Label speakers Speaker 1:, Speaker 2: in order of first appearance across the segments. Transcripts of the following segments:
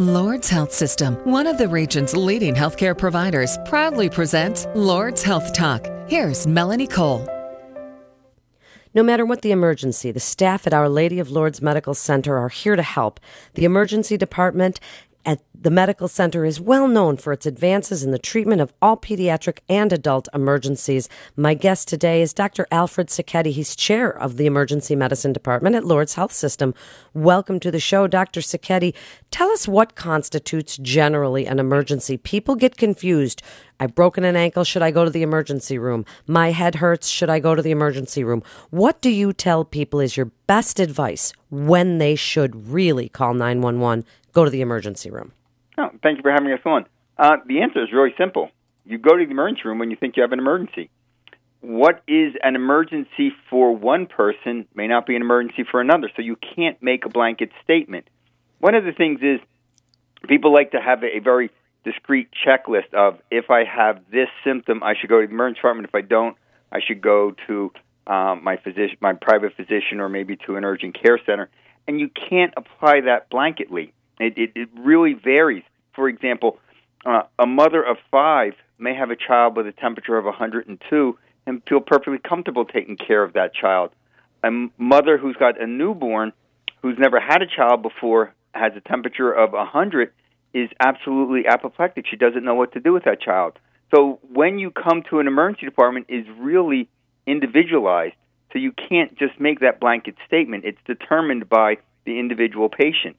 Speaker 1: Lourdes Health System, one of the region's leading healthcare providers, proudly presents Lourdes Health Talk. Here's Melanie Cole.
Speaker 2: No matter what the emergency, the staff at Our Lady of Lourdes Medical Center are here to help. The emergency department at the medical center is well known for its advances in the treatment of all pediatric and adult emergencies. My guest today is Dr. Alfred Sacchetti. He's chair of the emergency medicine department at Lourdes Health System. Welcome to the show, Dr. Sacchetti. Tell us what constitutes generally an emergency. People get confused. I've broken an ankle. Should I go to the emergency room? My head hurts. Should I go to the emergency room? What do you tell people is your best advice when they should really call 911, go to the emergency room?
Speaker 3: Oh, thank you for having us on. Uh, the answer is really simple. You go to the emergency room when you think you have an emergency. What is an emergency for one person may not be an emergency for another, so you can't make a blanket statement. One of the things is people like to have a very discrete checklist of if I have this symptom, I should go to the emergency department. If I don't, I should go to um, my physician, my private physician, or maybe to an urgent care center. And you can't apply that blanketly. It, it, it really varies. For example, uh, a mother of five may have a child with a temperature of 102 and feel perfectly comfortable taking care of that child. A mother who's got a newborn who's never had a child before has a temperature of 100 is absolutely apoplectic. She doesn't know what to do with that child. So when you come to an emergency department is really individualized. So you can't just make that blanket statement. It's determined by the individual patient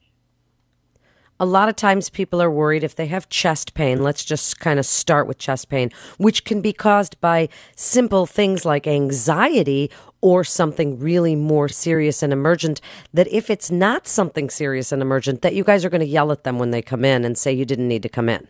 Speaker 2: a lot of times people are worried if they have chest pain. Let's just kind of start with chest pain, which can be caused by simple things like anxiety or something really more serious and emergent. That if it's not something serious and emergent, that you guys are going to yell at them when they come in and say you didn't need to come in.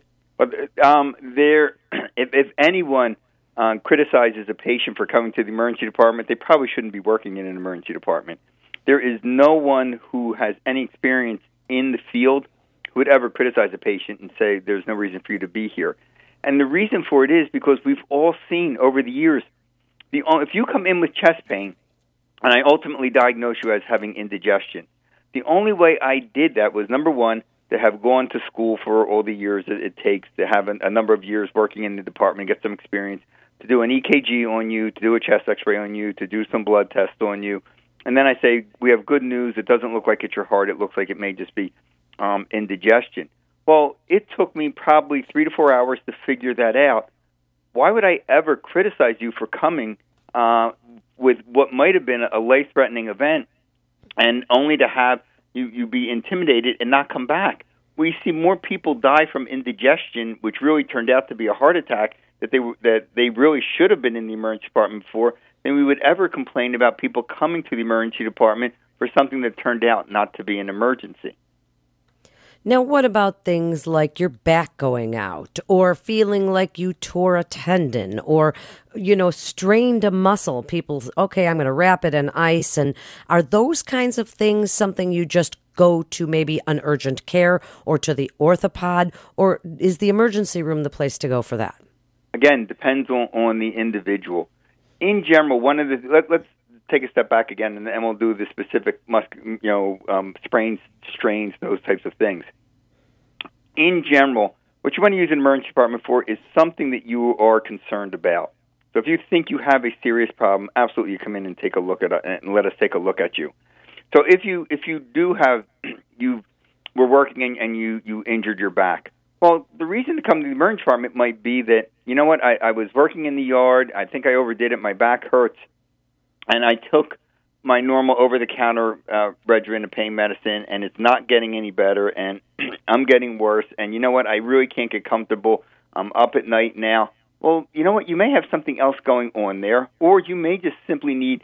Speaker 3: Um, there, if, if anyone um, criticizes a patient for coming to the emergency department, they probably shouldn't be working in an emergency department. There is no one who has any experience in the field who would ever criticize a patient and say there's no reason for you to be here. And the reason for it is because we've all seen over the years the if you come in with chest pain and I ultimately diagnose you as having indigestion, the only way I did that was number one to have gone to school for all the years that it takes to have a, a number of years working in the department, get some experience, to do an EKG on you, to do a chest X-ray on you, to do some blood tests on you, and then I say we have good news. It doesn't look like it's your heart. It looks like it may just be um, indigestion. Well, it took me probably three to four hours to figure that out. Why would I ever criticize you for coming uh, with what might have been a life threatening event and only to have you, you be intimidated and not come back? We see more people die from indigestion, which really turned out to be a heart attack that they that they really should have been in the emergency department for, than we would ever complain about people coming to the emergency department for something that turned out not to be an emergency.
Speaker 2: Now, what about things like your back going out or feeling like you tore a tendon or, you know, strained a muscle? People, okay, I'm going to wrap it in ice. And are those kinds of things something you just go to maybe an urgent care or to the orthopod? Or is the emergency room the place to go for that?
Speaker 3: Again, depends on, on the individual. In general, one of the, let, let's take a step back again, and then we'll do the specific, mus- you know, um, sprains, strains, those types of things. In general, what you want to use an emergency department for is something that you are concerned about. So if you think you have a serious problem, absolutely, come in and take a look at it, and let us take a look at you. So if you if you do have you were working and, and you you injured your back, well, the reason to come to the emergency department might be that you know what I, I was working in the yard. I think I overdid it. My back hurts and I took my normal over the counter uh, regimen of pain medicine and it's not getting any better and I'm getting worse. And you know what? I really can't get comfortable. I'm up at night now. Well you know what? You may have something else going on there or you may just simply need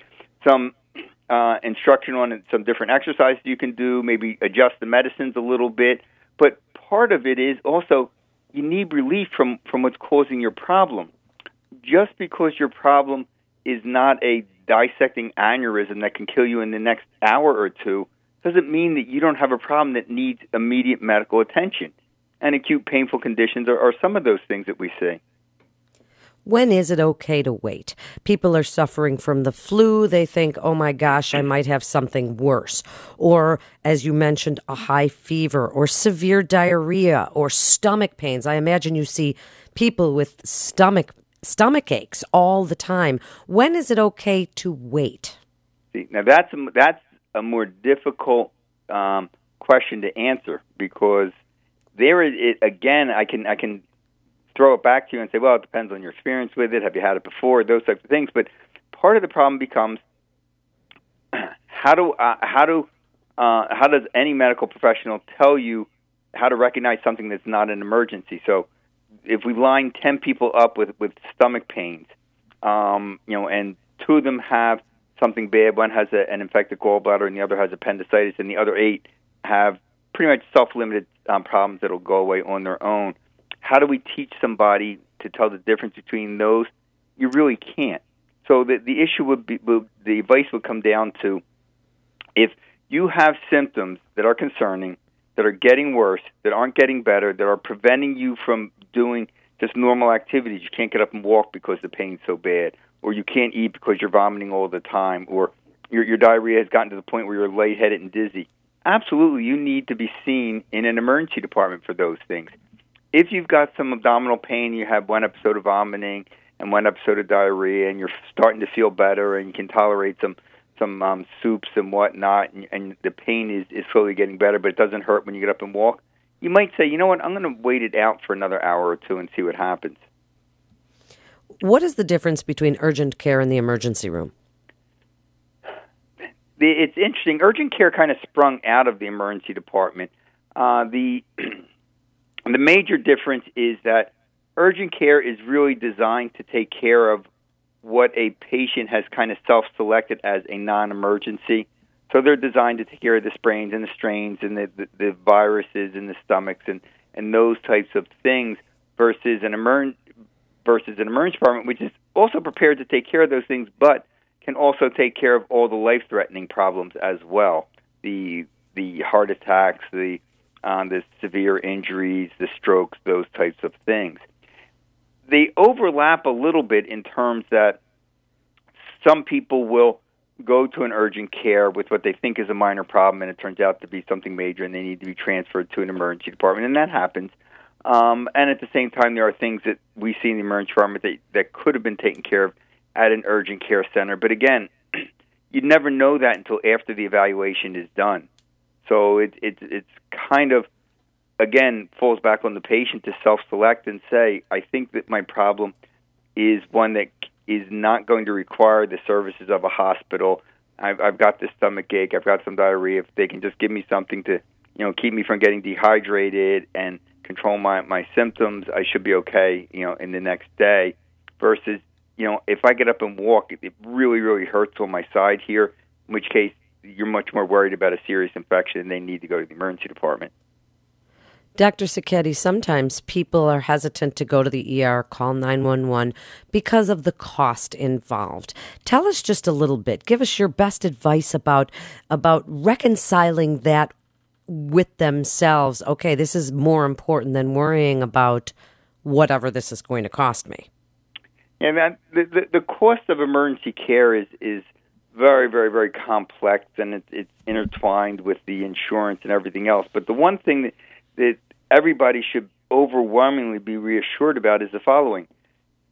Speaker 3: some uh, instruction on some different exercises you can do maybe adjust the medicines a little bit. But part of it is also you need relief from from what's causing your problem. Just because your problem is not a dissecting aneurysm that can kill you in the next hour or two doesn't mean that you don't have a problem that needs immediate medical attention. And acute painful conditions are, are some of those things that we see.
Speaker 2: When is it okay to wait? People are suffering from the flu. They think, oh my gosh, I might have something worse. Or, as you mentioned, a high fever or severe diarrhea or stomach pains. I imagine you see people with stomach stomach aches all the time. When is it okay to wait?
Speaker 3: See, now that's a, that's a more difficult um, question to answer because there is it, again. I can I can throw it back to you and say, well, it depends on your experience with it. Have you had it before? Those types of things. But part of the problem becomes how do uh, how do uh, how does any medical professional tell you how to recognize something that's not an emergency? So if we line ten people up with with stomach pains, um, you know, and two of them have something bad, one has a, an infected gallbladder and the other has appendicitis, and the other eight have pretty much self-limited um, problems that'll go away on their own. How do we teach somebody to tell the difference between those? You really can't. So the the issue would be would, the advice would come down to if you have symptoms that are concerning, that are getting worse, that aren't getting better, that are preventing you from doing just normal activities. You can't get up and walk because the pain's so bad, or you can't eat because you're vomiting all the time, or your, your diarrhea has gotten to the point where you're lightheaded and dizzy. Absolutely, you need to be seen in an emergency department for those things. If you've got some abdominal pain, you have one episode of vomiting and one episode of diarrhea, and you're starting to feel better, and you can tolerate some some um, soups and whatnot, and, and the pain is, is slowly getting better, but it doesn't hurt when you get up and walk you might say, you know what, I'm going to wait it out for another hour or two and see what happens.
Speaker 2: What is the difference between urgent care and the emergency room?
Speaker 3: It's interesting. Urgent care kind of sprung out of the emergency department. Uh, the the major difference is that urgent care is really designed to take care of what a patient has kind of self-selected as a non-emergency. So they're designed to take care of the sprains and the strains and the, the, the viruses in the stomachs and, and those types of things versus an emer- versus an emergency department, which is also prepared to take care of those things, but can also take care of all the life-threatening problems as well. The the heart attacks, the um, the severe injuries, the strokes, those types of things. They overlap a little bit in terms that some people will go to an urgent care with what they think is a minor problem, and it turns out to be something major, and they need to be transferred to an emergency department, and that happens. Um, and at the same time, there are things that we see in the emergency department that, that could have been taken care of at an urgent care center. But again, you never know that until after the evaluation is done. So it, it, it's kind of, again, falls back on the patient to self select and say, I think that my problem is one that is not going to require the services of a hospital. I've, I've got this stomach ache. I've got some diarrhea. If they can just give me something to, you know, keep me from getting dehydrated and control my my symptoms, I should be okay. You know, in the next day. Versus, you know, if I get up and walk, it, it really really hurts on my side here. In which case, you're much more worried about a serious infection, and they need to go to the emergency department.
Speaker 2: Dr. Sacchetti, sometimes people are hesitant to go to the ER, call 911 because of the cost involved. Tell us just a little bit. Give us your best advice about about reconciling that with themselves. Okay, this is more important than worrying about whatever this is going to cost me.
Speaker 3: Yeah, man, the, the, the cost of emergency care is is very, very, very complex, and it's, it's intertwined with the insurance and everything else. But the one thing that, that everybody should overwhelmingly be reassured about is the following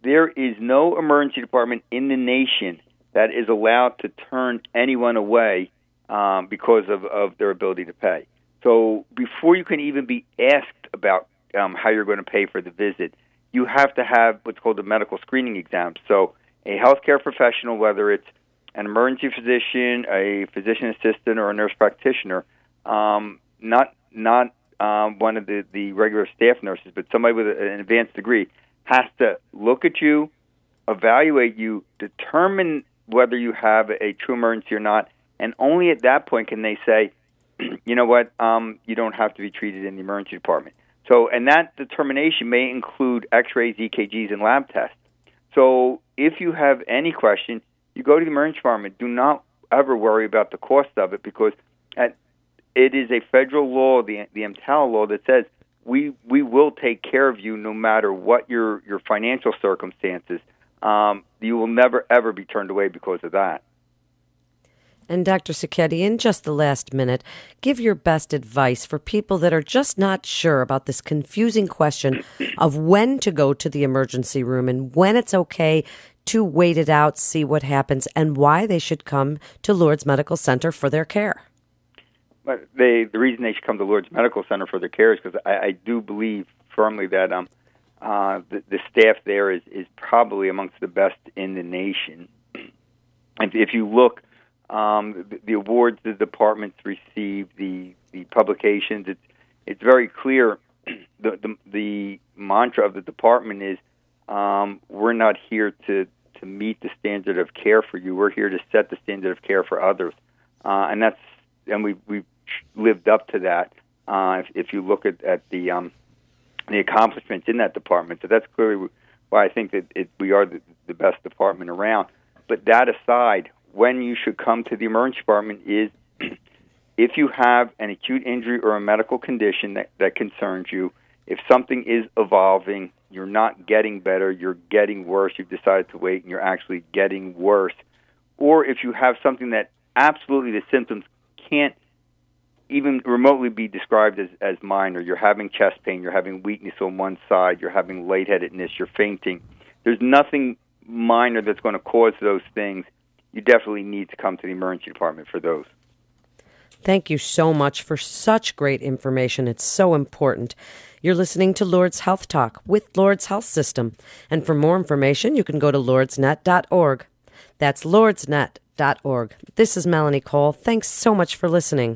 Speaker 3: there is no emergency department in the nation that is allowed to turn anyone away um, because of, of their ability to pay. So before you can even be asked about um, how you're going to pay for the visit, you have to have what's called a medical screening exam. So a healthcare professional, whether it's an emergency physician, a physician assistant, or a nurse practitioner, um, not not um, one of the, the regular staff nurses, but somebody with an advanced degree has to look at you, evaluate you, determine whether you have a true emergency or not, and only at that point can they say, you know what, um, you don't have to be treated in the emergency department. So, and that determination may include X-rays, EKGs, and lab tests. So, if you have any question, you go to the emergency department. Do not ever worry about the cost of it because at it is a federal law, the the EMTALA law, that says we we will take care of you no matter what your your financial circumstances. um, you will never ever be turned away because of that.
Speaker 2: And Dr. Sacchetti, in just the last minute, give your best advice for people that are just not sure about this confusing question of when to go to the emergency room and when it's okay to wait it out, see what happens, and why they should come to Lourdes Medical Center for their care.
Speaker 3: But they, the reason they should come to Lourdes Medical Center for their care is because I, I do believe firmly that um, uh, the, the staff there is, is probably amongst the best in the nation. If, if you look um, the, the awards the departments receive, the the publications. It's it's very clear. The, the the mantra of the department is um, we're not here to to meet the standard of care for you. We're here to set the standard of care for others, uh, and that's and we we've lived up to that. Uh, if, if you look at at the um, the accomplishments in that department, so that's clearly why I think that it, we are the, the best department around. But that aside, when you should come to the emergency department is if you have an acute injury or a medical condition that, that concerns you, if something is evolving, you're not getting better, you're getting worse, you've decided to wait and you're actually getting worse, or if you have something that absolutely the symptoms can't even remotely be described as, as minor, you're having chest pain, you're having weakness on one side, you're having lightheadedness, you're fainting, there's nothing minor that's going to cause those things you definitely need to come to the emergency department for those.
Speaker 2: Thank you so much for such great information. It's so important. You're listening to Lourdes Health Talk with Lourdes Health System. And for more information, you can go to lourdesnet.org. That's lourdesnet.org. This is Melanie Cole. Thanks so much for listening.